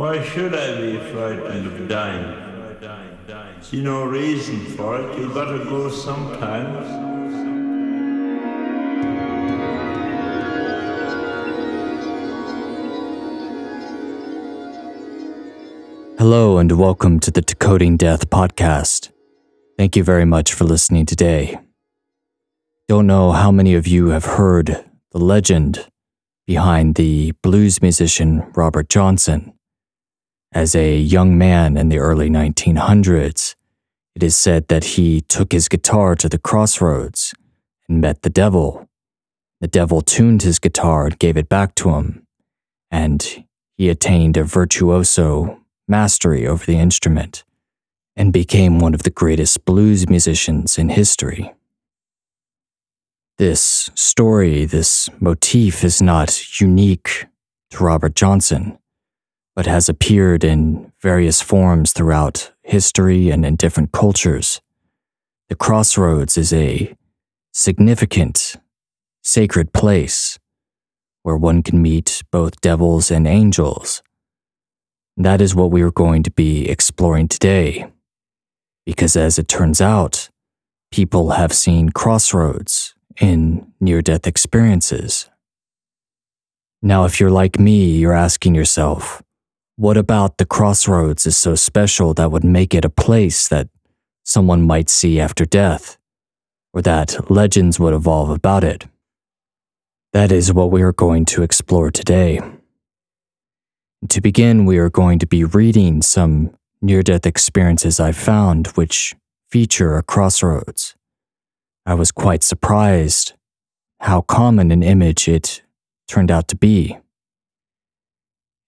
Why should I be frightened of dying? See no reason for it. You gotta go sometimes. Hello, and welcome to the Decoding Death podcast. Thank you very much for listening today. Don't know how many of you have heard the legend behind the blues musician Robert Johnson. As a young man in the early 1900s, it is said that he took his guitar to the crossroads and met the devil. The devil tuned his guitar and gave it back to him, and he attained a virtuoso mastery over the instrument and became one of the greatest blues musicians in history. This story, this motif is not unique to Robert Johnson but has appeared in various forms throughout history and in different cultures. The crossroads is a significant, sacred place where one can meet both devils and angels. That is what we are going to be exploring today. Because as it turns out, people have seen crossroads in near death experiences. Now, if you're like me, you're asking yourself, what about the crossroads is so special that would make it a place that someone might see after death, or that legends would evolve about it? That is what we are going to explore today. To begin, we are going to be reading some near death experiences I found which feature a crossroads. I was quite surprised how common an image it turned out to be.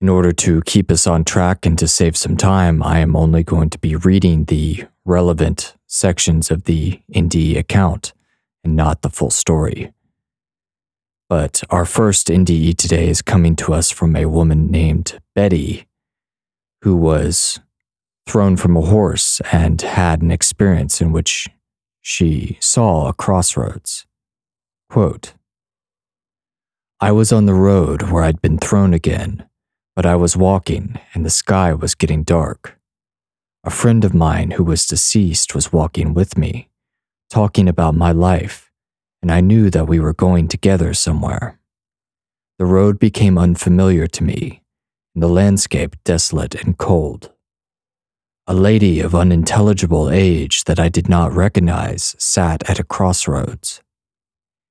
In order to keep us on track and to save some time, I am only going to be reading the relevant sections of the NDE account and not the full story. But our first NDE today is coming to us from a woman named Betty, who was thrown from a horse and had an experience in which she saw a crossroads. Quote, I was on the road where I'd been thrown again but I was walking and the sky was getting dark. A friend of mine who was deceased was walking with me, talking about my life, and I knew that we were going together somewhere. The road became unfamiliar to me, and the landscape desolate and cold. A lady of unintelligible age that I did not recognize sat at a crossroads.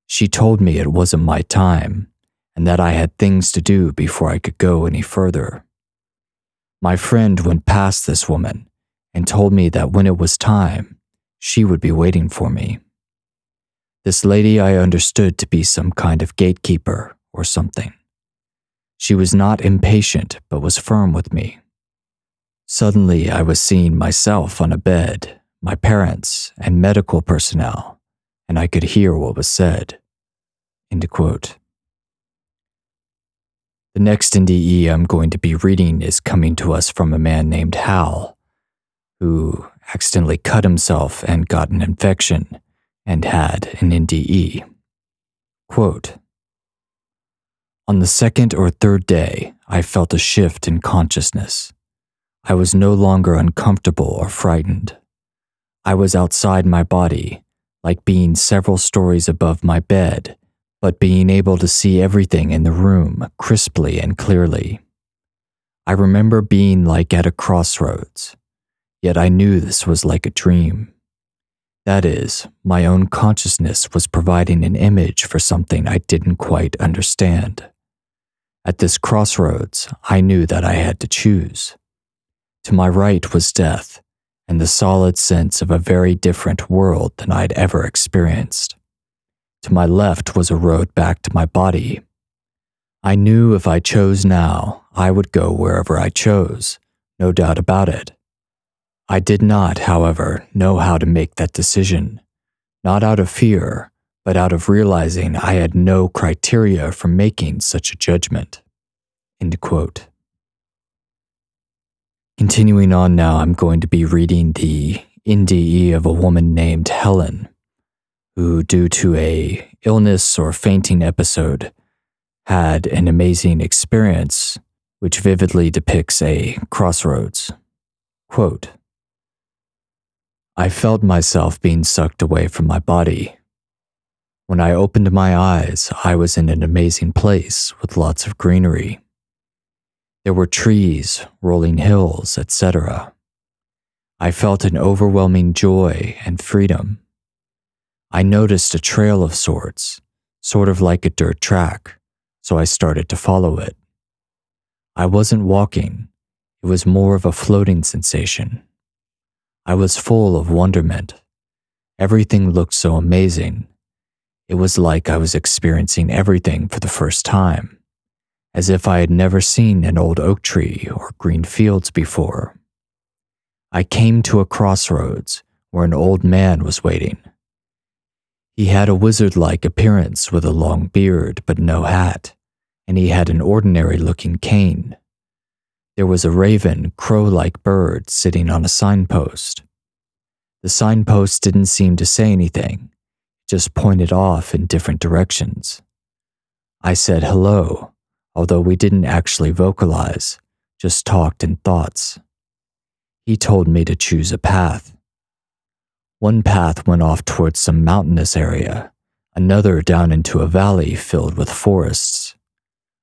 She told me it wasn't my time and that I had things to do before I could go any further. My friend went past this woman and told me that when it was time, she would be waiting for me. This lady I understood to be some kind of gatekeeper or something. She was not impatient, but was firm with me. Suddenly, I was seeing myself on a bed, my parents, and medical personnel, and I could hear what was said. End quote. The next NDE I'm going to be reading is coming to us from a man named Hal, who accidentally cut himself and got an infection and had an NDE. Quote On the second or third day, I felt a shift in consciousness. I was no longer uncomfortable or frightened. I was outside my body, like being several stories above my bed but being able to see everything in the room crisply and clearly. I remember being like at a crossroads, yet I knew this was like a dream. That is, my own consciousness was providing an image for something I didn't quite understand. At this crossroads, I knew that I had to choose. To my right was death, and the solid sense of a very different world than I'd ever experienced. To my left was a road back to my body. I knew if I chose now, I would go wherever I chose, no doubt about it. I did not, however, know how to make that decision, not out of fear, but out of realizing I had no criteria for making such a judgment. Continuing on now, I'm going to be reading the NDE of a woman named Helen who, due to a illness or fainting episode, had an amazing experience which vividly depicts a crossroads. Quote I felt myself being sucked away from my body. When I opened my eyes, I was in an amazing place with lots of greenery. There were trees, rolling hills, etc. I felt an overwhelming joy and freedom. I noticed a trail of sorts, sort of like a dirt track, so I started to follow it. I wasn't walking, it was more of a floating sensation. I was full of wonderment. Everything looked so amazing. It was like I was experiencing everything for the first time, as if I had never seen an old oak tree or green fields before. I came to a crossroads where an old man was waiting. He had a wizard like appearance with a long beard but no hat, and he had an ordinary looking cane. There was a raven, crow like bird sitting on a signpost. The signpost didn't seem to say anything, just pointed off in different directions. I said hello, although we didn't actually vocalize, just talked in thoughts. He told me to choose a path. One path went off towards some mountainous area, another down into a valley filled with forests.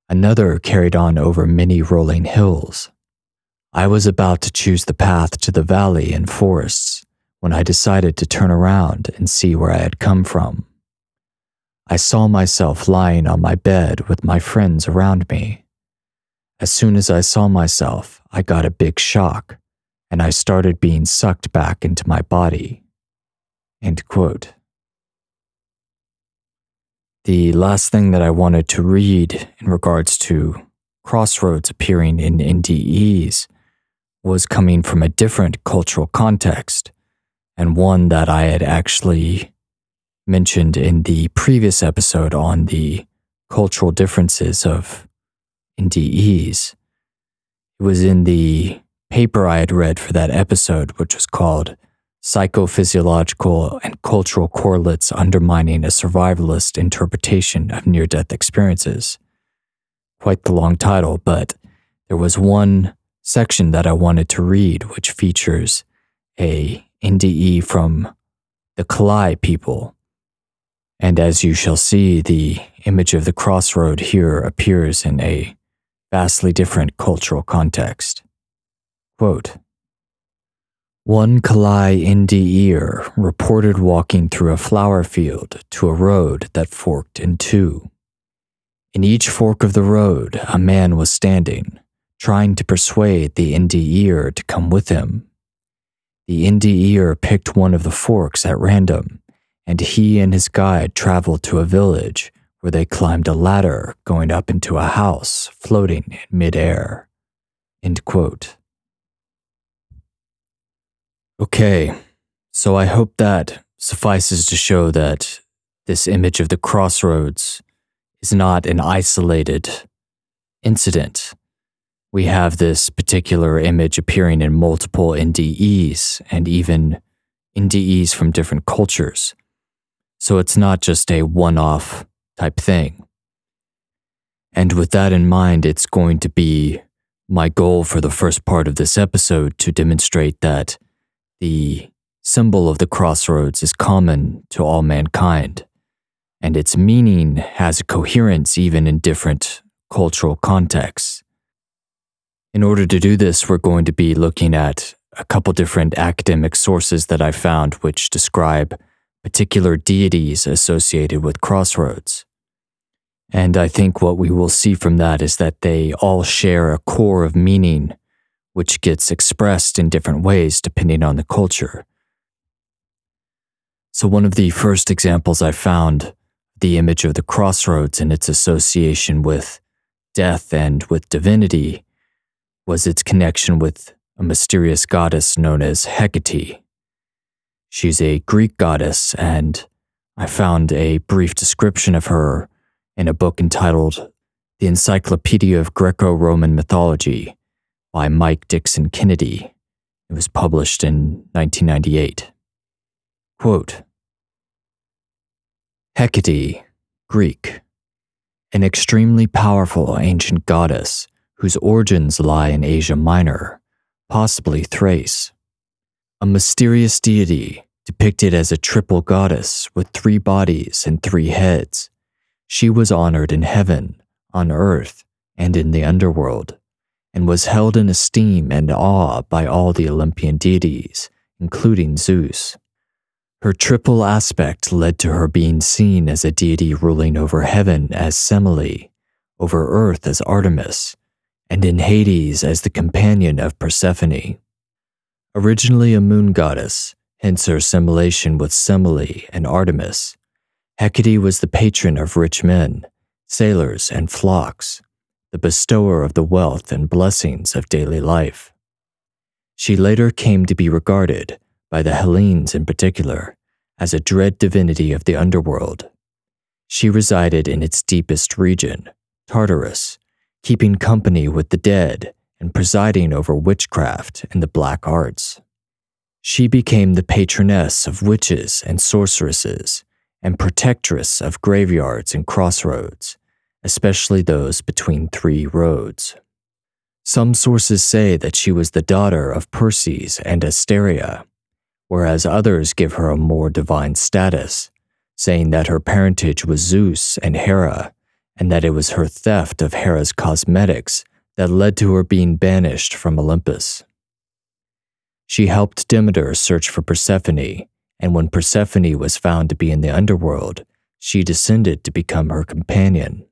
Another carried on over many rolling hills. I was about to choose the path to the valley and forests when I decided to turn around and see where I had come from. I saw myself lying on my bed with my friends around me. As soon as I saw myself, I got a big shock and I started being sucked back into my body. End quote. The last thing that I wanted to read in regards to crossroads appearing in NDEs was coming from a different cultural context, and one that I had actually mentioned in the previous episode on the cultural differences of NDEs. It was in the paper I had read for that episode, which was called Psychophysiological and Cultural Correlates Undermining a Survivalist Interpretation of Near Death Experiences. Quite the long title, but there was one section that I wanted to read, which features a NDE from the Kaliai people. And as you shall see, the image of the crossroad here appears in a vastly different cultural context. Quote, one Kaliai NDEer reported walking through a flower field to a road that forked in two. In each fork of the road, a man was standing, trying to persuade the NDEer to come with him. The NDEer picked one of the forks at random, and he and his guide traveled to a village where they climbed a ladder going up into a house floating in midair. End quote. Okay, so I hope that suffices to show that this image of the crossroads is not an isolated incident. We have this particular image appearing in multiple NDEs and even NDEs from different cultures. So it's not just a one off type thing. And with that in mind, it's going to be my goal for the first part of this episode to demonstrate that the symbol of the crossroads is common to all mankind, and its meaning has a coherence even in different cultural contexts. In order to do this, we're going to be looking at a couple different academic sources that I found which describe particular deities associated with crossroads. And I think what we will see from that is that they all share a core of meaning which gets expressed in different ways depending on the culture. So, one of the first examples I found, the image of the crossroads and its association with death and with divinity, was its connection with a mysterious goddess known as Hecate. She's a Greek goddess, and I found a brief description of her in a book entitled The Encyclopedia of Greco Roman Mythology by Mike Dixon Kennedy. It was published in 1998. Quote Hecate, Greek, an extremely powerful ancient goddess whose origins lie in Asia Minor, possibly Thrace. A mysterious deity depicted as a triple goddess with three bodies and three heads. She was honored in heaven, on earth, and in the underworld, and was held in esteem and awe by all the Olympian deities, including Zeus. Her triple aspect led to her being seen as a deity ruling over heaven as Semele, over earth as Artemis, and in Hades as the companion of Persephone. Originally a moon goddess, hence her assimilation with Semele and Artemis, Hecate was the patron of rich men, sailors, and flocks, the bestower of the wealth and blessings of daily life. She later came to be regarded, by the Hellenes in particular, as a dread divinity of the underworld. She resided in its deepest region, Tartarus, keeping company with the dead and presiding over witchcraft and the black arts. She became the patroness of witches and sorceresses and protectress of graveyards and crossroads, especially those between three roads. Some sources say that she was the daughter of Perses and Asteria, whereas others give her a more divine status, saying that her parentage was Zeus and Hera and that it was her theft of Hera's cosmetics that led to her being banished from Olympus. She helped Demeter search for Persephone, and when Persephone was found to be in the underworld, she descended to become her companion.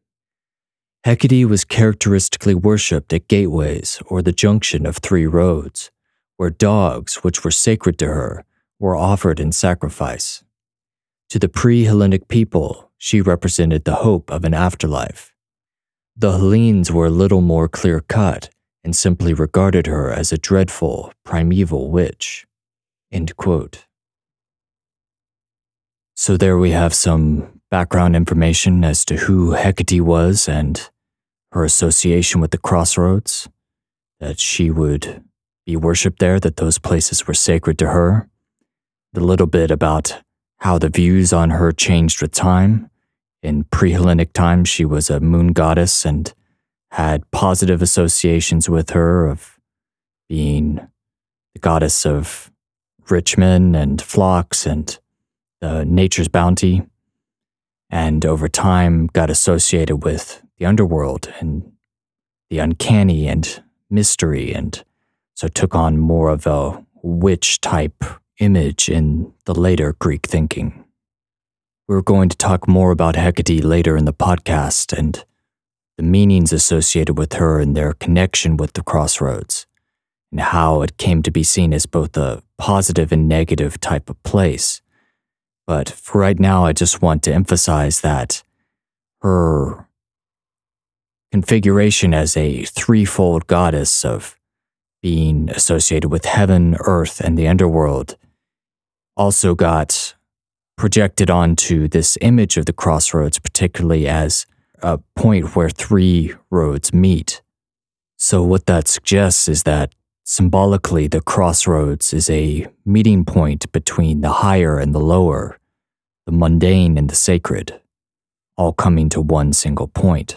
Hecate was characteristically worshipped at gateways or the junction of three roads, where dogs, which were sacred to her, were offered in sacrifice. To the pre Hellenic people, she represented the hope of an afterlife. The Hellenes were a little more clear cut and simply regarded her as a dreadful, primeval witch. So, there we have some background information as to who Hecate was and her association with the crossroads, that she would be worshipped there, that those places were sacred to her, the little bit about how the views on her changed with time. In pre Hellenic times, she was a moon goddess and had positive associations with her of being the goddess of rich men and flocks and nature's bounty. And over time, got associated with the underworld and the uncanny and mystery, and so took on more of a witch type image in the later Greek thinking. We're going to talk more about Hecate later in the podcast and the meanings associated with her and their connection with the crossroads, and how it came to be seen as both a positive and negative type of place. But for right now, I just want to emphasize that her configuration as a threefold goddess of being associated with heaven, earth, and the underworld also got projected onto this image of the crossroads, particularly as a point where three roads meet. So, what that suggests is that symbolically, the crossroads is a meeting point between the higher and the lower, the mundane and the sacred, all coming to one single point.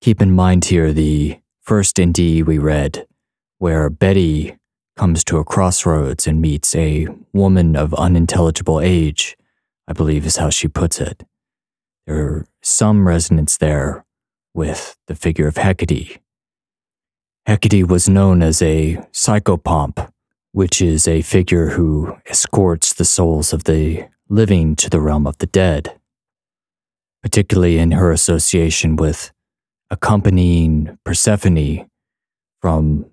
Keep in mind here the first NDE we read, where Betty comes to a crossroads and meets a woman of unintelligible age, I believe is how she puts it. There's some resonance there with the figure of Hecate. Hecate was known as a psychopomp, which is a figure who escorts the souls of the living to the realm of the dead, particularly in her association with accompanying Persephone from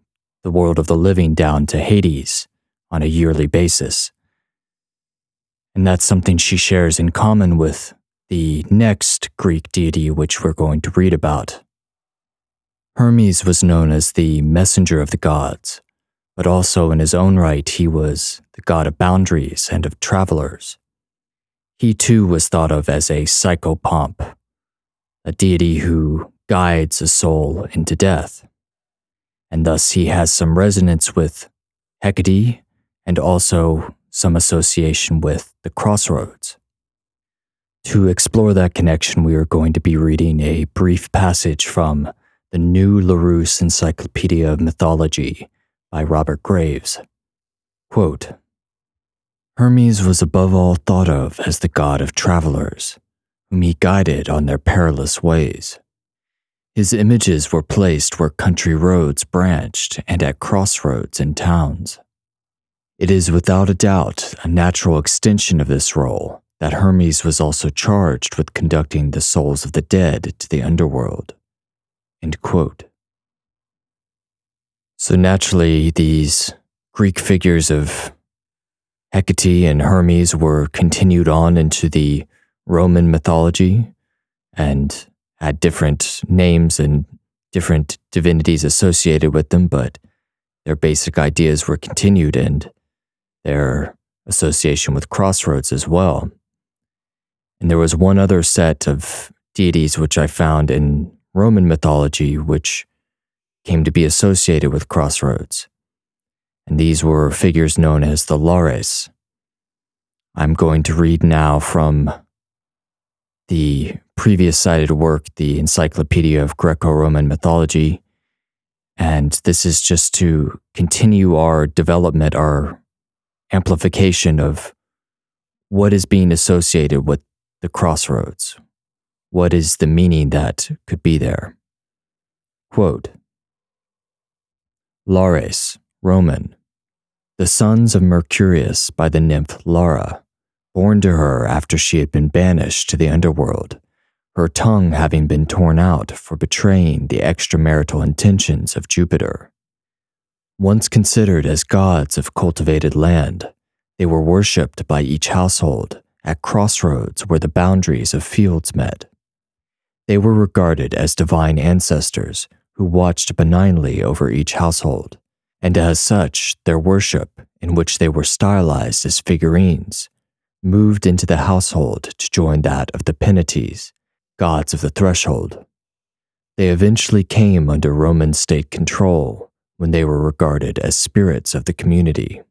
the world of the living down to Hades on a yearly basis. And that's something she shares in common with the next Greek deity, which we're going to read about. Hermes was known as the messenger of the gods, but also in his own right, he was the god of boundaries and of travelers. He too was thought of as a psychopomp, a deity who guides a soul into death and thus he has some resonance with Hecate and also some association with the crossroads. To explore that connection, we are going to be reading a brief passage from the New Larousse Encyclopedia of Mythology by Robert Graves. Quote Hermes was above all thought of as the god of travelers, whom he guided on their perilous ways. His images were placed where country roads branched and at crossroads in towns. It is without a doubt a natural extension of this role that Hermes was also charged with conducting the souls of the dead to the underworld. So naturally, these Greek figures of Hecate and Hermes were continued on into the Roman mythology and had different names and different divinities associated with them, but their basic ideas were continued and their association with crossroads as well. And there was one other set of deities which I found in Roman mythology which came to be associated with crossroads. And these were figures known as the Lares. I'm going to read now from the previous cited work, the Encyclopedia of Greco Roman Mythology. And this is just to continue our development, our amplification of what is being associated with the crossroads. What is the meaning that could be there? Quote Lares, Roman, the sons of Mercurius by the nymph Lara, born to her after she had been banished to the underworld her tongue having been torn out for betraying the extramarital intentions of Jupiter. Once considered as gods of cultivated land, they were worshipped by each household at crossroads where the boundaries of fields met. They were regarded as divine ancestors who watched benignly over each household, and as such, their worship, in which they were stylized as figurines, moved into the household to join that of the Penates gods of the threshold. They eventually came under Roman state control when they were regarded as spirits of the community.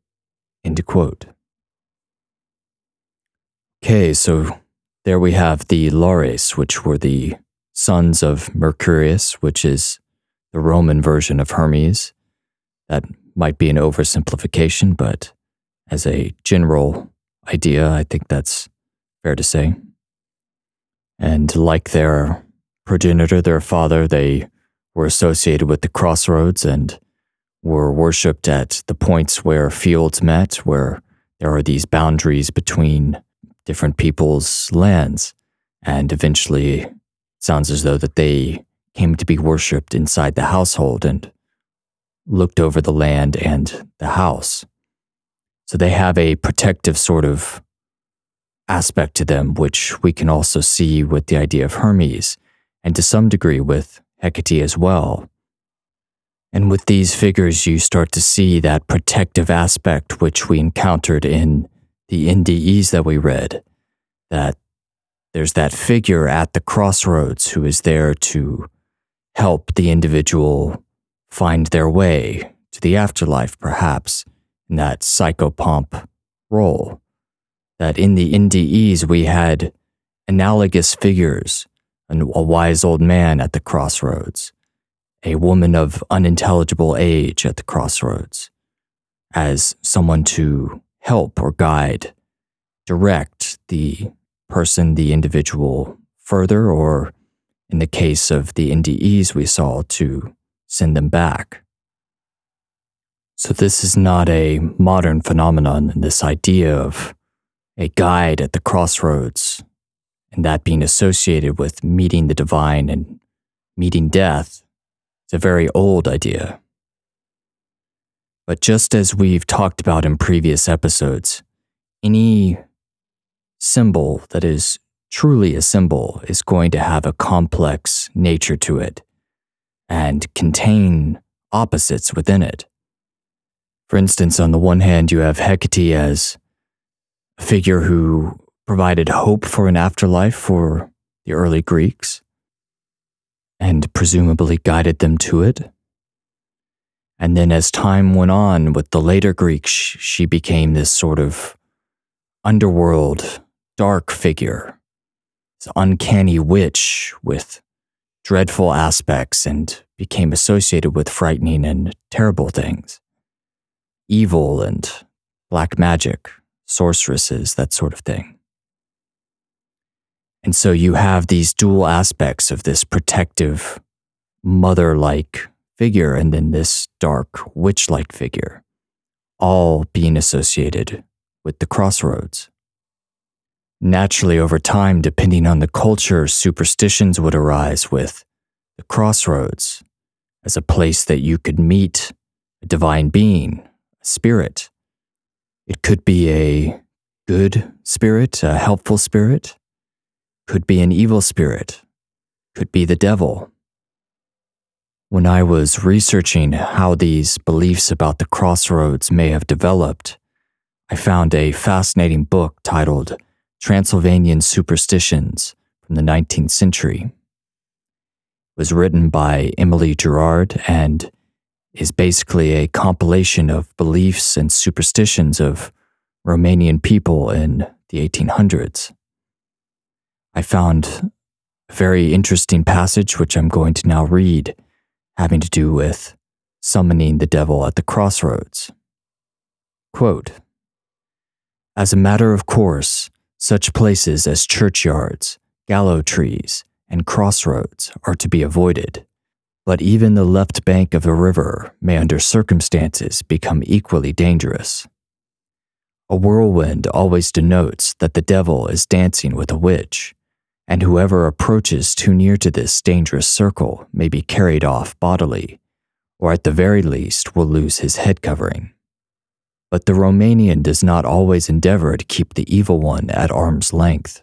Okay, so there we have the Lares, which were the sons of Mercurius, which is the Roman version of Hermes. That might be an oversimplification, but as a general idea, I think that's fair to say. And like their progenitor, their father, they were associated with the crossroads and were worshipped at the points where fields met, where there are these boundaries between different people's lands. And eventually, sounds as though that they came to be worshipped inside the household and looked over the land and the house. So they have a protective sort of aspect to them, which we can also see with the idea of Hermes, and to some degree with Hecate as well. And with these figures, you start to see that protective aspect which we encountered in the NDEs that we read, that there's that figure at the crossroads who is there to help the individual find their way to the afterlife, perhaps, in that psychopomp role that in the NDEs we had analogous figures a wise old man at the crossroads, a woman of unintelligible age at the crossroads, as someone to help or guide, direct the person, the individual further, or in the case of the NDEs we saw, to send them back. So, this is not a modern phenomenon, this idea of a guide at the crossroads, and that being associated with meeting the divine and meeting death is a very old idea. But just as we've talked about in previous episodes, any symbol that is truly a symbol is going to have a complex nature to it and contain opposites within it. For instance, on the one hand, you have Hecate as a figure who provided hope for an afterlife for the early Greeks and presumably guided them to it. And then as time went on with the later Greeks, she became this sort of underworld, dark figure this uncanny witch with dreadful aspects and became associated with frightening and terrible things. Evil and black magic, sorceresses, that sort of thing. And so you have these dual aspects of this protective, mother like figure and then this dark, witch like figure, all being associated with the crossroads. Naturally, over time, depending on the culture, superstitions would arise with the crossroads as a place that you could meet a divine being, a spirit. It could be a good spirit, a helpful spirit, could be an evil spirit, could be the devil. When I was researching how these beliefs about the crossroads may have developed, I found a fascinating book titled Transylvanian Superstitions from the 19th Century. It was written by Emily Gerard and is basically a compilation of beliefs and superstitions of Romanian people in the 1800s. I found a very interesting passage, which I'm going to now read, having to do with summoning the devil at the crossroads. Quote As a matter of course, such places as churchyards, gallow trees, and crossroads are to be avoided. But even the left bank of a river may, under circumstances, become equally dangerous. A whirlwind always denotes that the devil is dancing with a witch, and whoever approaches too near to this dangerous circle may be carried off bodily, or at the very least will lose his head covering. But the Romanian does not always endeavor to keep the evil one at arm's length.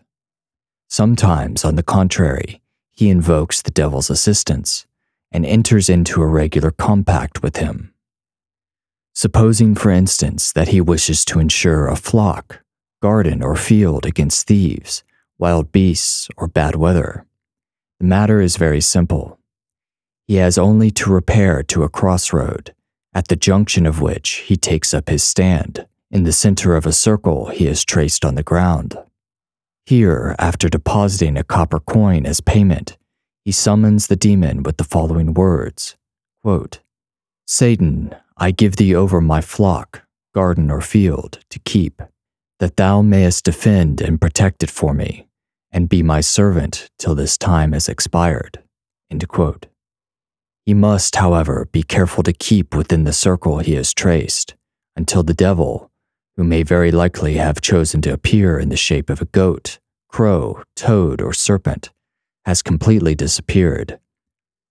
Sometimes, on the contrary, he invokes the devil's assistance and enters into a regular compact with him. Supposing, for instance, that he wishes to ensure a flock, garden, or field against thieves, wild beasts, or bad weather, the matter is very simple. He has only to repair to a crossroad at the junction of which he takes up his stand, in the center of a circle he has traced on the ground. Here, after depositing a copper coin as payment, he summons the demon with the following words quote, Satan, I give thee over my flock, garden, or field to keep, that thou mayest defend and protect it for me, and be my servant till this time has expired. He must, however, be careful to keep within the circle he has traced until the devil, who may very likely have chosen to appear in the shape of a goat, crow, toad, or serpent, has completely disappeared.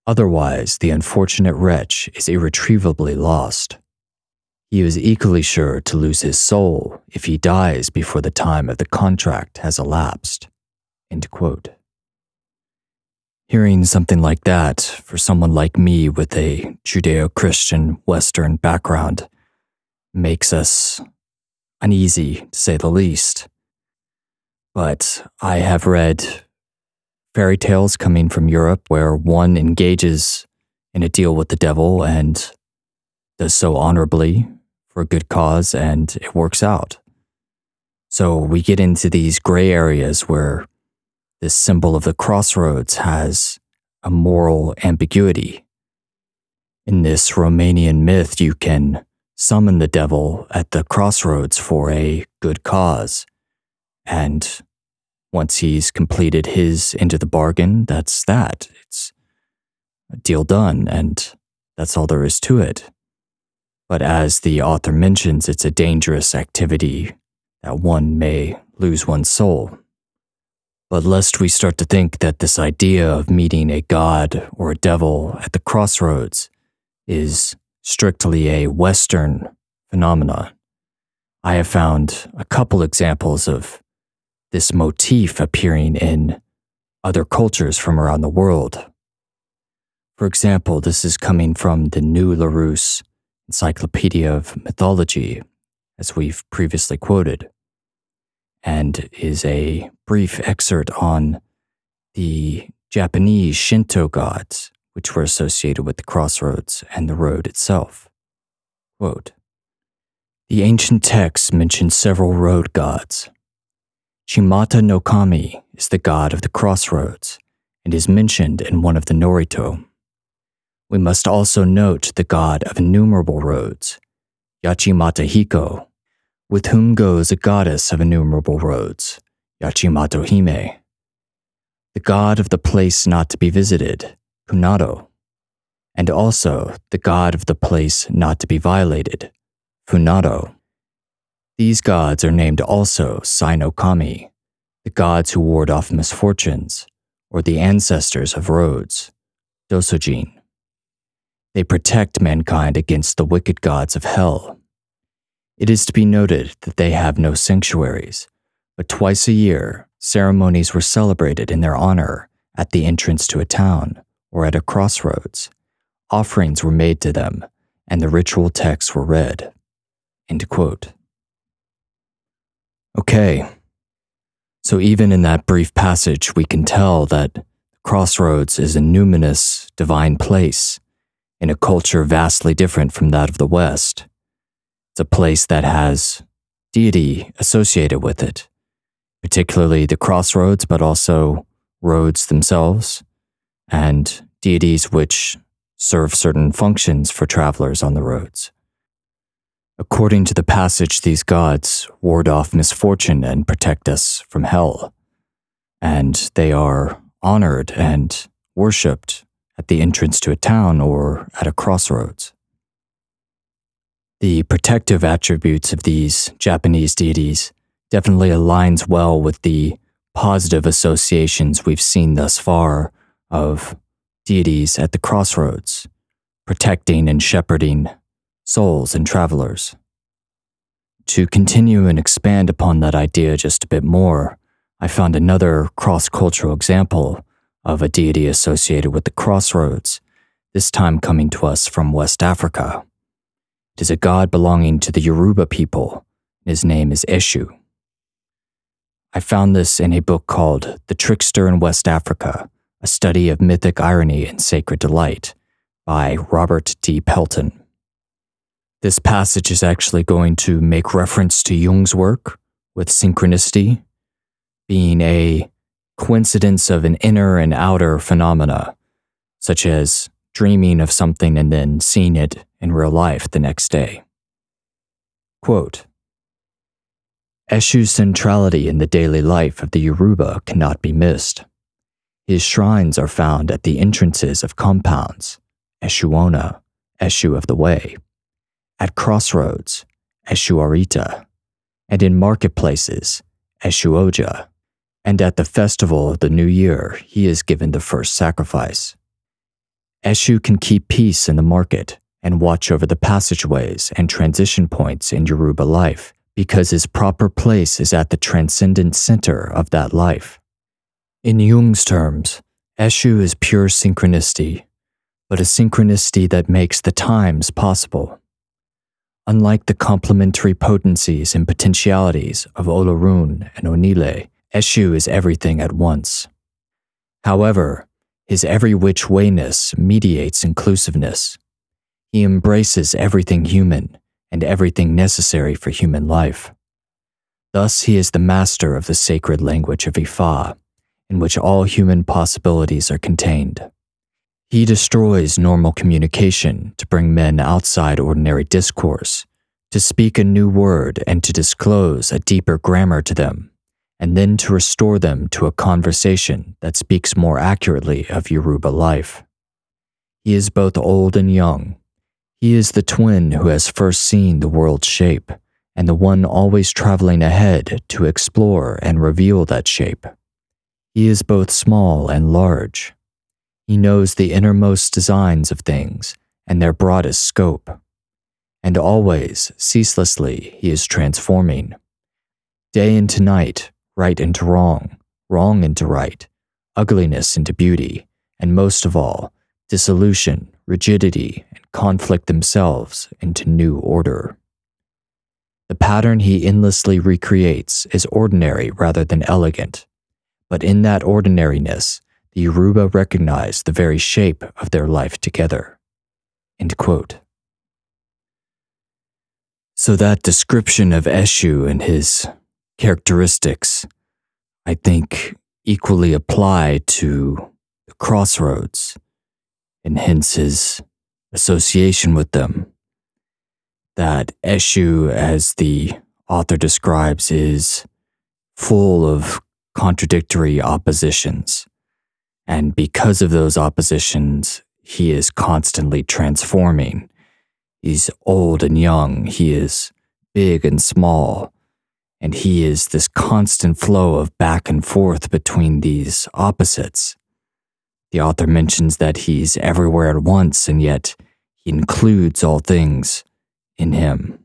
Otherwise, the unfortunate wretch is irretrievably lost. He is equally sure to lose his soul if he dies before the time of the contract has elapsed. Hearing something like that for someone like me with a Judeo Christian Western background makes us uneasy, to say the least. But I have read fairy tales coming from Europe where one engages in a deal with the devil and does so honorably for a good cause and it works out. So we get into these gray areas where this symbol of the crossroads has a moral ambiguity. In this Romanian myth, you can summon the devil at the crossroads for a good cause. And once he's completed his into the bargain, that's that. It's a deal done, and that's all there is to it. But as the author mentions, it's a dangerous activity that one may lose one's soul. But lest we start to think that this idea of meeting a god or a devil at the crossroads is strictly a Western phenomenon, I have found a couple examples of this motif appearing in other cultures from around the world. For example, this is coming from the New Larousse Encyclopedia of Mythology, as we've previously quoted and is a brief excerpt on the Japanese Shinto gods, which were associated with the crossroads and the road itself. Quote, the ancient texts mention several road gods. Shimata no Kami is the god of the crossroads and is mentioned in one of the Norito. We must also note the god of innumerable roads, Yachimata Hiko, with whom goes a goddess of innumerable roads, Yachimata Hime, the god of the place not to be visited, Kunado, and also the god of the place not to be violated, Funado. These gods are named also Sainokami, the gods who ward off misfortunes, or the ancestors of roads, Dosojin. They protect mankind against the wicked gods of hell. It is to be noted that they have no sanctuaries, but twice a year, ceremonies were celebrated in their honor at the entrance to a town or at a crossroads. Offerings were made to them, and the ritual texts were read. End quote. Okay. So, even in that brief passage, we can tell that Crossroads is a numinous, divine place in a culture vastly different from that of the West. It's a place that has deity associated with it, particularly the crossroads, but also roads themselves, and deities which serve certain functions for travelers on the roads. According to the passage, these gods ward off misfortune and protect us from hell, and they are honored and worshipped at the entrance to a town or at a crossroads. The protective attributes of these Japanese deities definitely aligns well with the positive associations we've seen thus far of deities at the crossroads, protecting and shepherding souls and travelers. To continue and expand upon that idea just a bit more, I found another cross cultural example of a deity associated with the crossroads, this time coming to us from West Africa. It is a god belonging to the Yoruba people. His name is Eshu. I found this in a book called The Trickster in West Africa A Study of Mythic Irony and Sacred Delight by Robert D. Pelton. This passage is actually going to make reference to Jung's work with synchronicity being a coincidence of an inner and outer phenomena, such as dreaming of something and then seeing it in real life the next day. Quote Eshu's centrality in the daily life of the Yoruba cannot be missed. His shrines are found at the entrances of compounds, Eshuona, Eshu of the Way, at crossroads, Eshuarita, and in marketplaces, Eshuoja and at the festival of the new year, he is given the first sacrifice. Eshu can keep peace in the market and watch over the passageways and transition points in Yoruba life because his proper place is at the transcendent center of that life. In Jung's terms, Eshu is pure synchronicity, but a synchronicity that makes the times possible. Unlike the complementary potencies and potentialities of Olorun and Onile, Eshu is everything at once. However, his every which wayness mediates inclusiveness. He embraces everything human and everything necessary for human life. Thus, he is the master of the sacred language of Ifa, in which all human possibilities are contained. He destroys normal communication to bring men outside ordinary discourse, to speak a new word and to disclose a deeper grammar to them and then to restore them to a conversation that speaks more accurately of Yoruba life. He is both old and young. He is the twin who has first seen the world's shape, and the one always traveling ahead to explore and reveal that shape. He is both small and large. He knows the innermost designs of things and their broadest scope. And always, ceaselessly, he is transforming. Day into night, right into wrong, wrong into right, ugliness into beauty, and most of all, dissolution, rigidity, and conflict themselves into new order. The pattern he endlessly recreates is ordinary rather than elegant, but in that ordinariness, the Yoruba recognize the very shape of their life together. So that description of Eshu and his characteristics I think, equally apply to the crossroads, and hence his association with them. That Eshu, as the author describes, is full of contradictory oppositions. And because of those oppositions, he is constantly transforming. He's old and young, he is big and small, and he is this constant flow of back and forth between these opposites. The author mentions that he's everywhere at once, and yet he includes all things in him.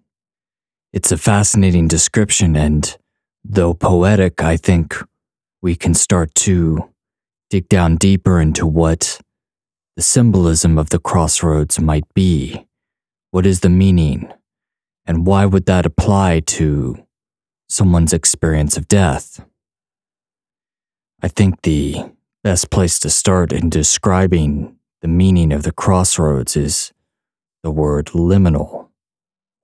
It's a fascinating description, and though poetic, I think we can start to dig down deeper into what the symbolism of the crossroads might be. What is the meaning? And why would that apply to someone's experience of death? I think the best place to start in describing the meaning of the crossroads is the word liminal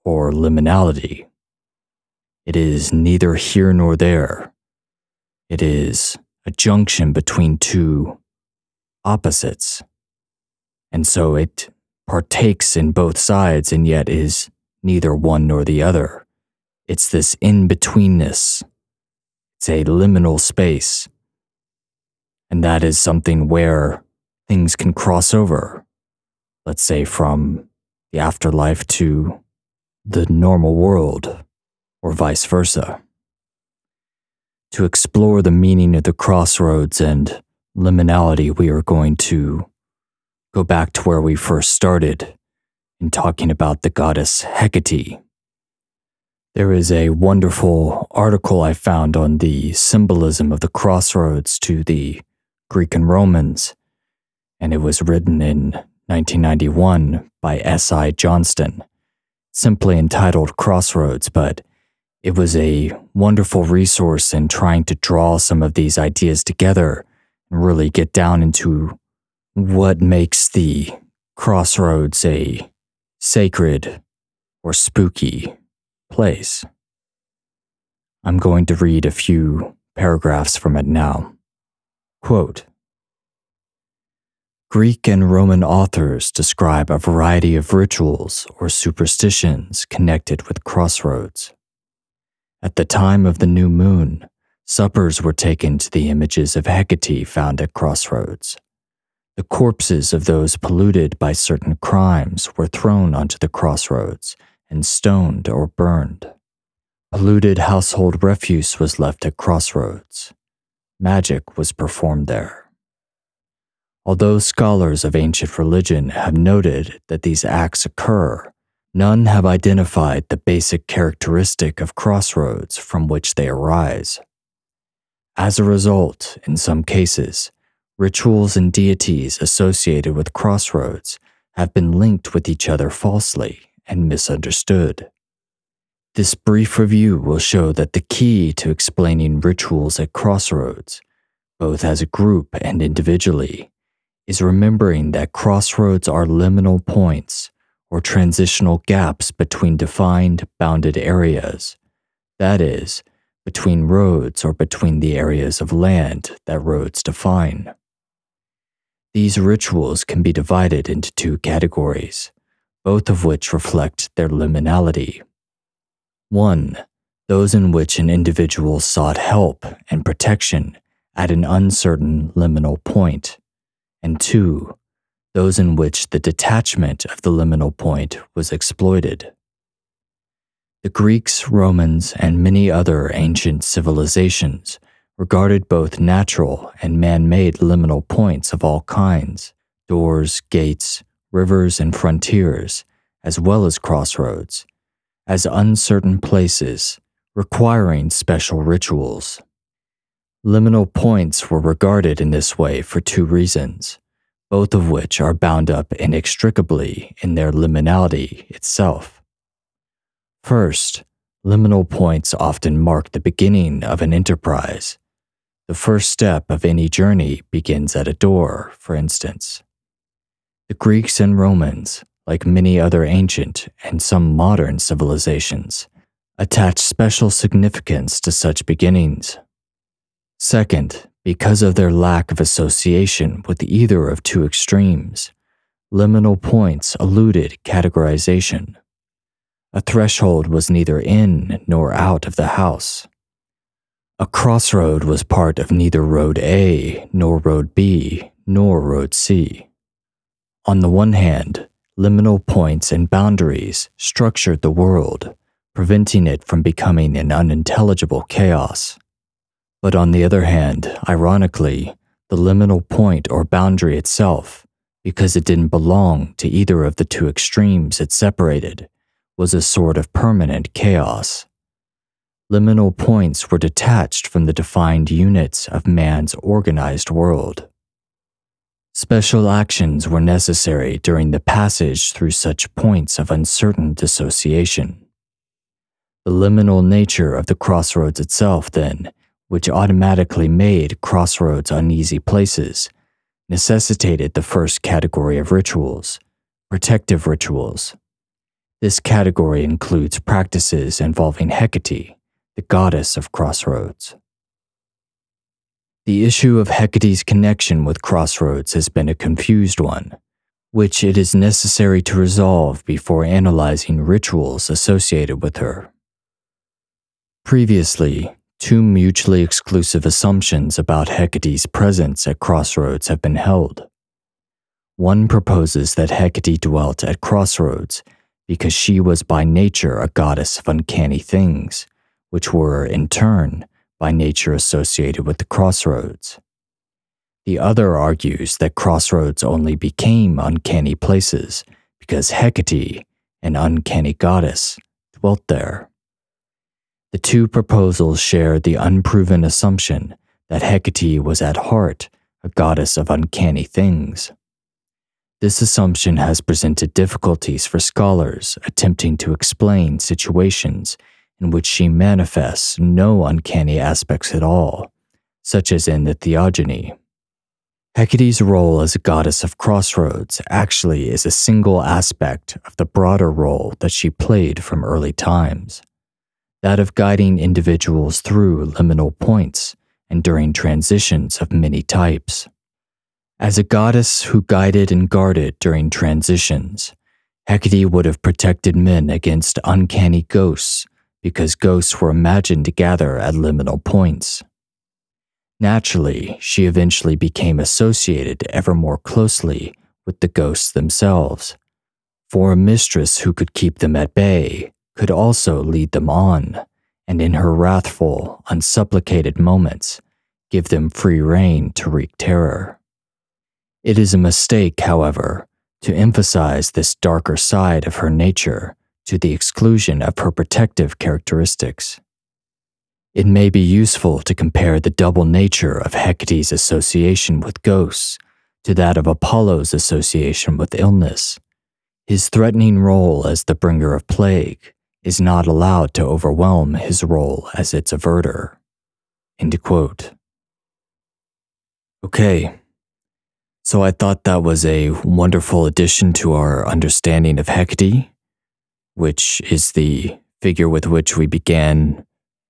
or liminality. It is neither here nor there. It is a junction between two opposites. And so it partakes in both sides and yet is neither one nor the other. It's this in betweenness. It's a liminal space. And that is something where things can cross over. Let's say from the afterlife to the normal world, or vice versa to explore the meaning of the crossroads and liminality, we are going to go back to where we first started in talking about the goddess Hecate. There is a wonderful article I found on the symbolism of the crossroads to the Greek and Romans, and it was written in 1991 by S.I. Johnston, simply entitled Crossroads, but it was a wonderful resource in trying to draw some of these ideas together and really get down into what makes the crossroads a sacred or spooky place. I'm going to read a few paragraphs from it now. Quote Greek and Roman authors describe a variety of rituals or superstitions connected with crossroads. At the time of the new moon, suppers were taken to the images of Hecate found at crossroads. The corpses of those polluted by certain crimes were thrown onto the crossroads and stoned or burned. Polluted household refuse was left at crossroads. Magic was performed there. Although scholars of ancient religion have noted that these acts occur None have identified the basic characteristic of crossroads from which they arise. As a result, in some cases, rituals and deities associated with crossroads have been linked with each other falsely and misunderstood. This brief review will show that the key to explaining rituals at crossroads, both as a group and individually, is remembering that crossroads are liminal points or transitional gaps between defined bounded areas. That is, between roads or between the areas of land that roads define. These rituals can be divided into two categories, both of which reflect their liminality. One, those in which an individual sought help and protection at an uncertain liminal point, and two, those in which the detachment of the liminal point was exploited. The Greeks, Romans, and many other ancient civilizations regarded both natural and man made liminal points of all kinds doors, gates, rivers, and frontiers, as well as crossroads as uncertain places requiring special rituals. Liminal points were regarded in this way for two reasons both of which are bound up inextricably in their liminality itself. First, liminal points often mark the beginning of an enterprise. The first step of any journey begins at a door, for instance. The Greeks and Romans, like many other ancient and some modern civilizations, attach special significance to such beginnings. Second, because of their lack of association with either of two extremes, liminal points eluded categorization. A threshold was neither in nor out of the house. A crossroad was part of neither Road A, nor Road B, nor Road C. On the one hand, liminal points and boundaries structured the world, preventing it from becoming an unintelligible chaos. But on the other hand, ironically, the liminal point or boundary itself, because it didn't belong to either of the two extremes it separated, was a sort of permanent chaos. Liminal points were detached from the defined units of man's organized world. Special actions were necessary during the passage through such points of uncertain dissociation. The liminal nature of the crossroads itself, then, which automatically made crossroads uneasy places, necessitated the first category of rituals, protective rituals. This category includes practices involving Hecate, the goddess of crossroads. The issue of Hecate's connection with crossroads has been a confused one, which it is necessary to resolve before analyzing rituals associated with her. Previously, Two mutually exclusive assumptions about Hecate's presence at Crossroads have been held. One proposes that Hecate dwelt at Crossroads because she was by nature a goddess of uncanny things, which were, in turn, by nature associated with the crossroads. The other argues that crossroads only became uncanny places because Hecate, an uncanny goddess, dwelt there. The two proposals share the unproven assumption that Hecate was at heart a goddess of uncanny things. This assumption has presented difficulties for scholars attempting to explain situations in which she manifests no uncanny aspects at all, such as in the Theogony. Hecate's role as a goddess of crossroads actually is a single aspect of the broader role that she played from early times that of guiding individuals through liminal points and during transitions of many types. As a goddess who guided and guarded during transitions, Hecate would have protected men against uncanny ghosts because ghosts were imagined to gather at liminal points. Naturally, she eventually became associated ever more closely with the ghosts themselves. For a mistress who could keep them at bay could also lead them on, and in her wrathful, unsupplicated moments, give them free rein to wreak terror. It is a mistake, however, to emphasize this darker side of her nature to the exclusion of her protective characteristics. It may be useful to compare the double nature of Hecate's association with ghosts to that of Apollo's association with illness. His threatening role as the bringer of plague, is not allowed to overwhelm his role as its averter. End quote. Okay, so I thought that was a wonderful addition to our understanding of Hecate, which is the figure with which we began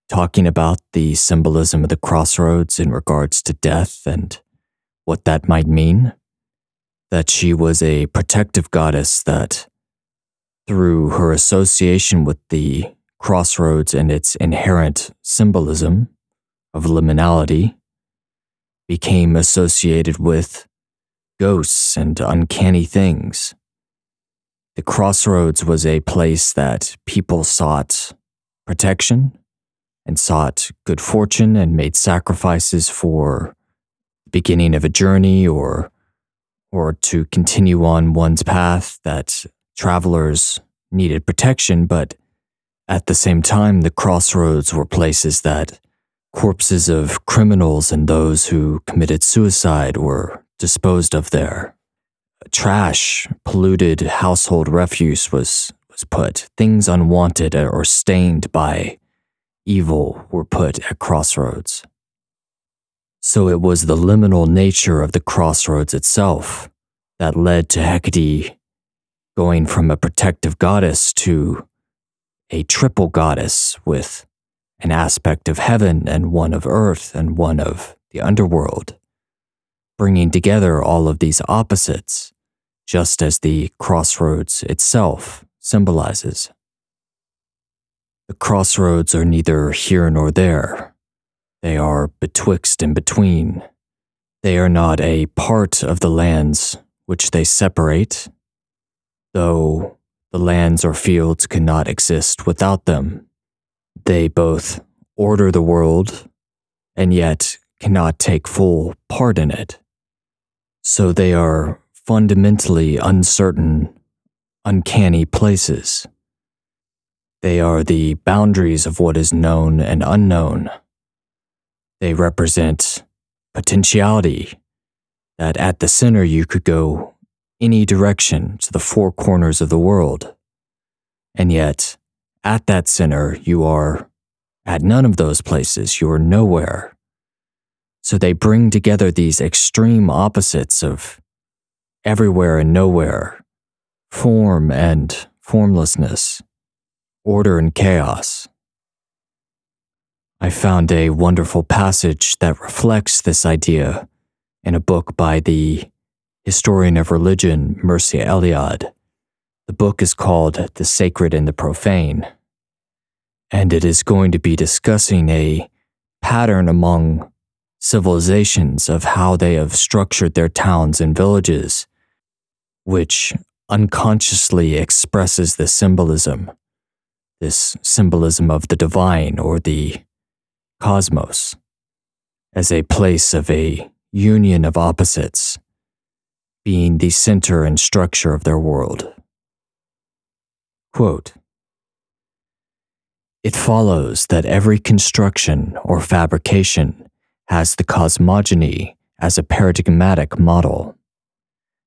talking about the symbolism of the crossroads in regards to death and what that might mean. That she was a protective goddess that through her association with the crossroads and its inherent symbolism of liminality, became associated with ghosts and uncanny things. The crossroads was a place that people sought protection and sought good fortune and made sacrifices for the beginning of a journey or or to continue on one's path that Travelers needed protection, but at the same time, the crossroads were places that corpses of criminals and those who committed suicide were disposed of there. Trash, polluted household refuse was, was put. Things unwanted or stained by evil were put at crossroads. So it was the liminal nature of the crossroads itself that led to Hecate going from a protective goddess to a triple goddess with an aspect of heaven and one of earth and one of the underworld, bringing together all of these opposites, just as the crossroads itself symbolizes. The crossroads are neither here nor there. They are betwixt and between. They are not a part of the lands which they separate, though the lands or fields cannot exist without them. They both order the world and yet cannot take full part in it. So they are fundamentally uncertain, uncanny places. They are the boundaries of what is known and unknown. They represent potentiality, that at the center you could go any direction to the four corners of the world. And yet, at that center, you are at none of those places, you are nowhere. So they bring together these extreme opposites of everywhere and nowhere, form and formlessness order and chaos. I found a wonderful passage that reflects this idea in a book by the historian of religion, Mircea Eliade. The book is called The Sacred and the Profane, and it is going to be discussing a pattern among civilizations of how they have structured their towns and villages, which unconsciously expresses the symbolism this symbolism of the divine or the cosmos as a place of a union of opposites, being the center and structure of their world. Quote, it follows that every construction or fabrication has the cosmogony as a paradigmatic model.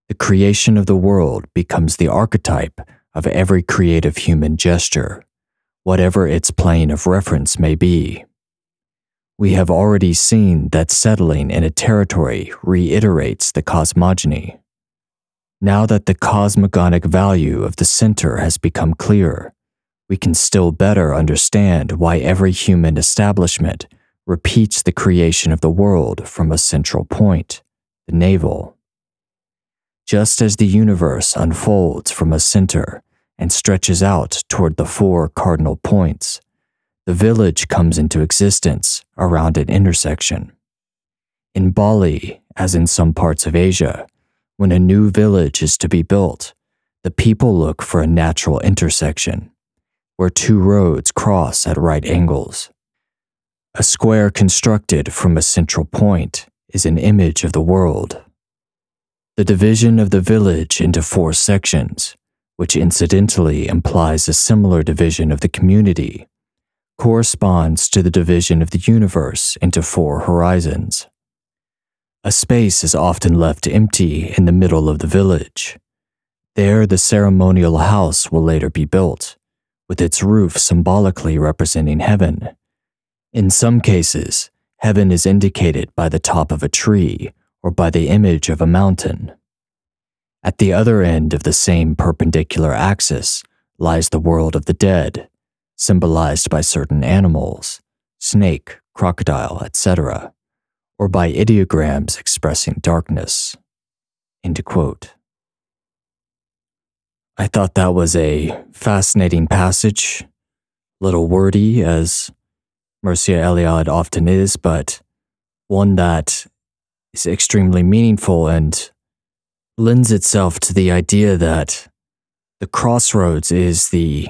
The creation of the world becomes the archetype of every creative human gesture whatever its plane of reference may be. We have already seen that settling in a territory reiterates the cosmogony. Now that the cosmogonic value of the center has become clear, we can still better understand why every human establishment repeats the creation of the world from a central point, the navel. Just as the universe unfolds from a center and stretches out toward the four cardinal points. The village comes into existence around an intersection. In Bali, as in some parts of Asia, when a new village is to be built, the people look for a natural intersection where two roads cross at right angles. A square constructed from a central point is an image of the world. The division of the village into four sections which incidentally implies a similar division of the community, corresponds to the division of the universe into four horizons. A space is often left empty in the middle of the village. There, the ceremonial house will later be built, with its roof symbolically representing heaven. In some cases, heaven is indicated by the top of a tree or by the image of a mountain. At the other end of the same perpendicular axis lies the world of the dead, symbolized by certain animals, snake, crocodile, etc., or by ideograms expressing darkness. End quote. I thought that was a fascinating passage, little wordy as Mircea Eliade often is, but one that is extremely meaningful and lends itself to the idea that the crossroads is the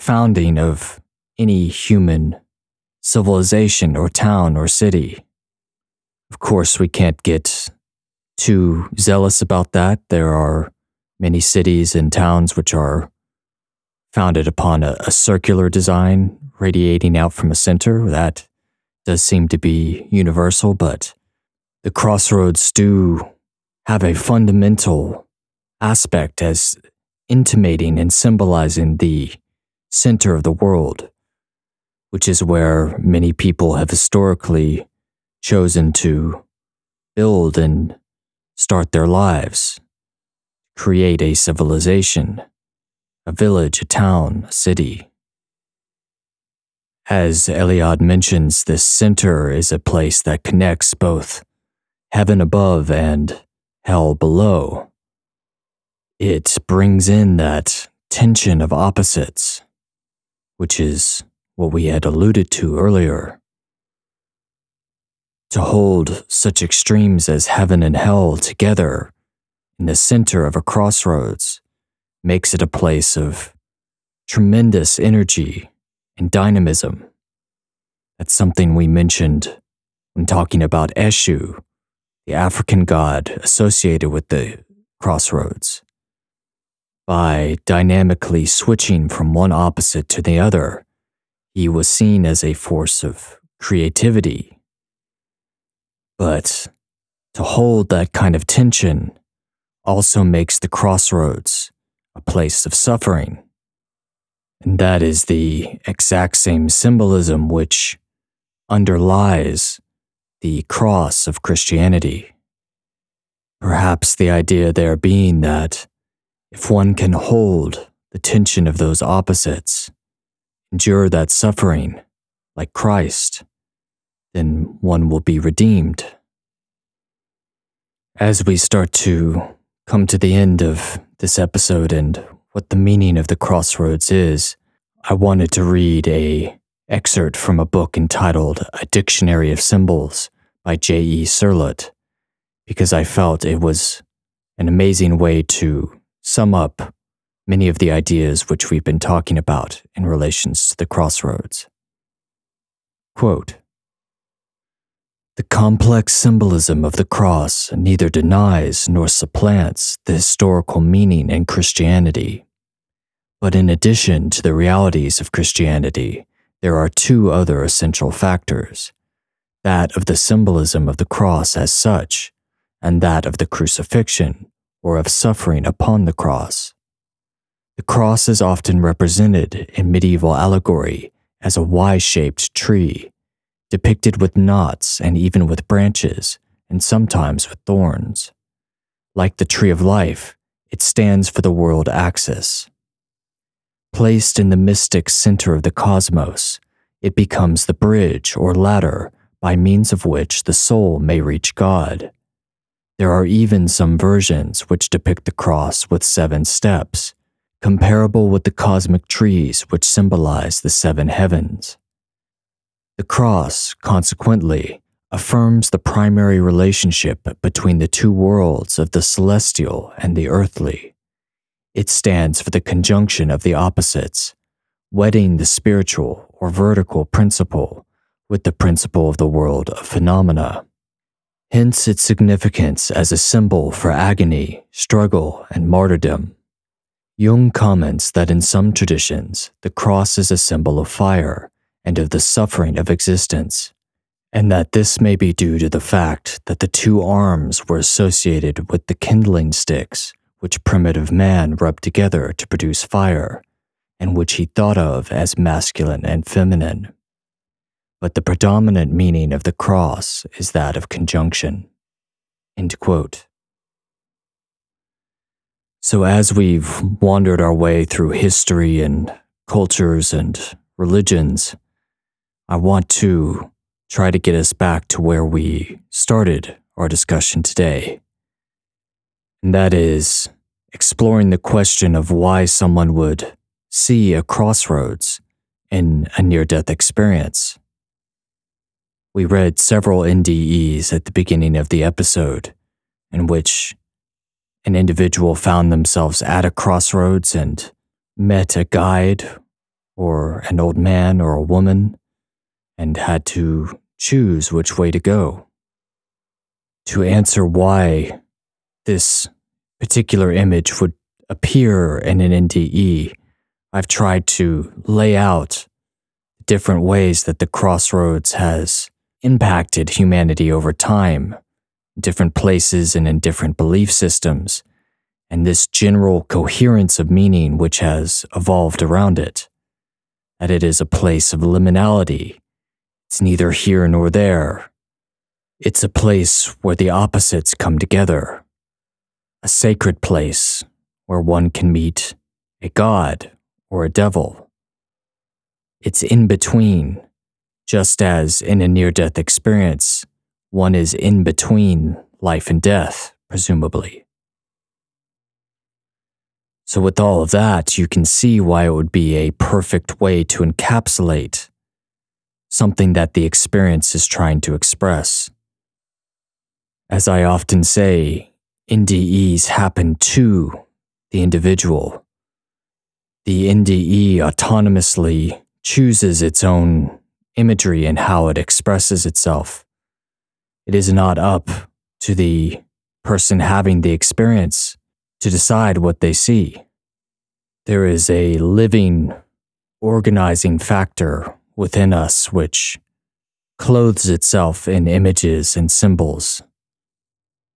founding of any human civilization or town or city. Of course, we can't get too zealous about that. There are many cities and towns which are founded upon a, a, circular design radiating out from a center. That does seem to be universal, but the crossroads do have a fundamental aspect as intimating and symbolizing the center of the world, which is where many people have historically chosen to build and start their lives, create a civilization, a village, a town, a city. As Eliade mentions, this center is a place that connects both heaven above and hell below. It brings in that tension of opposites, which is what we had alluded to earlier. To hold such extremes as heaven and hell together in the center of a crossroads makes it a place of tremendous energy and dynamism. That's something we mentioned when talking about Eshu, the African god associated with the crossroads. By dynamically switching from one opposite to the other, he was seen as a force of creativity. But to hold that kind of tension also makes the crossroads a place of suffering. And that is the exact same symbolism which underlies the cross of Christianity. Perhaps the idea there being that if one can hold the tension of those opposites, endure that suffering like Christ, then one will be redeemed. As we start to come to the end of this episode and what the meaning of the crossroads is, I wanted to read a excerpt from a book entitled A Dictionary of Symbols by J.E. Cirlot because I felt it was an amazing way to sum up many of the ideas which we've been talking about in relations to the crossroads. Quote The complex symbolism of the cross neither denies nor supplants the historical meaning in Christianity. But in addition to the realities of Christianity, there are two other essential factors that of the symbolism of the cross as such, and that of the crucifixion, or of suffering upon the cross. The cross is often represented in medieval allegory as a Y shaped tree, depicted with knots and even with branches, and sometimes with thorns. Like the tree of life, it stands for the world axis. Placed in the mystic center of the cosmos, it becomes the bridge or ladder by means of which the soul may reach God. There are even some versions which depict the cross with seven steps, comparable with the cosmic trees which symbolize the seven heavens. The cross, consequently, affirms the primary relationship between the two worlds of the celestial and the earthly. It stands for the conjunction of the opposites, wedding the spiritual or vertical principle with the principle of the world of phenomena hence its significance as a symbol for agony, struggle, and martyrdom. Jung comments that in some traditions, the cross is a symbol of fire and of the suffering of existence, and that this may be due to the fact that the two arms were associated with the kindling sticks which primitive man rubbed together to produce fire, and which he thought of as masculine and feminine but the predominant meaning of the cross is that of conjunction. So, as we've wandered our way through history and cultures and religions, I want to try to get us back to where we started our discussion today. And that is exploring the question of why someone would see a crossroads in a near death experience. We read several NDEs at the beginning of the episode, in which an individual found themselves at a crossroads and met a guide or an old man or a woman and had to choose which way to go. To answer why this particular image would appear in an NDE, I've tried to lay out different ways that the crossroads has impacted humanity over time, different places and in different belief systems, and this general coherence of meaning which has evolved around it. That it is a place of liminality. It's neither here nor there. It's a place where the opposites come together. A sacred place where one can meet a god or a devil. It's in between, just as in a near death experience, one is in between life and death, presumably. So, with all of that, you can see why it would be a perfect way to encapsulate something that the experience is trying to express. As I often say, NDEs happen to the individual. The NDE autonomously chooses its own imagery and how it expresses itself. It is not up to the person having the experience to decide what they see. There is a living, organizing factor within us which clothes itself in images and symbols.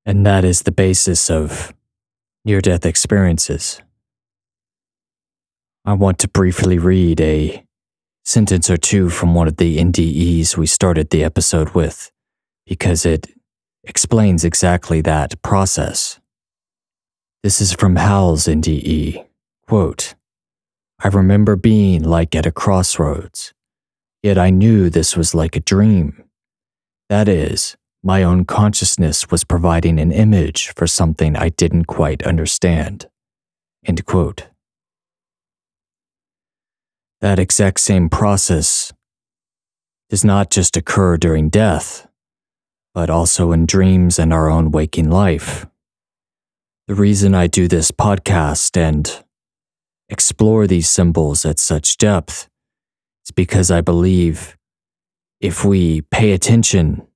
And that is the basis of near death experiences. I want to briefly read a sentence or two from one of the NDEs we started the episode with, because it explains exactly that process. This is from Hal's NDE. Quote, I remember being like at a crossroads, yet I knew this was like a dream. That is, my own consciousness was providing an image for something I didn't quite understand. End quote. That exact same process does not just occur during death, but also in dreams and our own waking life. The reason I do this podcast and explore these symbols at such depth is because I believe if we pay attention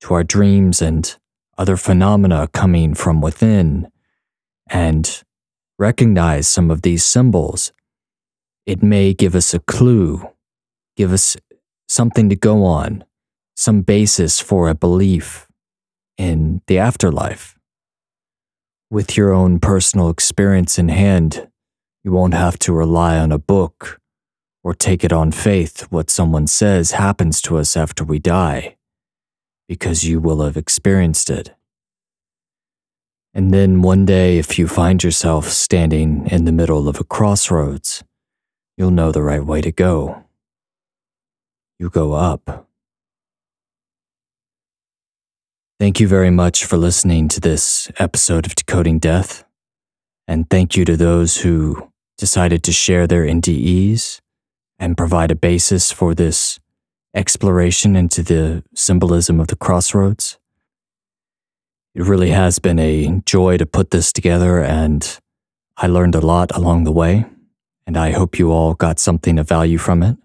to our dreams and other phenomena coming from within and recognize some of these symbols, it may give us a clue, give us something to go on, some basis for a belief in the afterlife. With your own personal experience in hand, you won't have to rely on a book or take it on faith what someone says happens to us after we die, because you will have experienced it. And then one day, if you find yourself standing in the middle of a crossroads, you'll know the right way to go. You go up. Thank you very much for listening to this episode of Decoding Death. And thank you to those who decided to share their NDEs and provide a basis for this exploration into the symbolism of the crossroads. It really has been a joy to put this together, and I learned a lot along the way and I hope you all got something of value from it.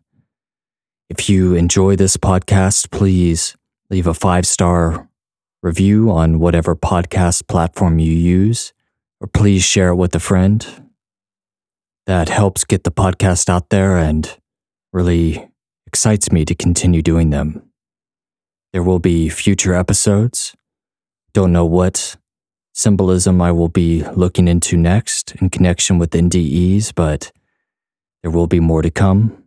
If you enjoy this podcast, please leave a five star review on whatever podcast platform you use, or please share it with a friend. That helps get the podcast out there and really excites me to continue doing them. There will be future episodes. Don't know what symbolism I will be looking into next in connection with NDEs, but there will be more to come.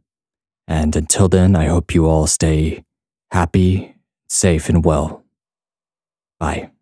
And until then, I hope you all stay happy, safe, and well. Bye.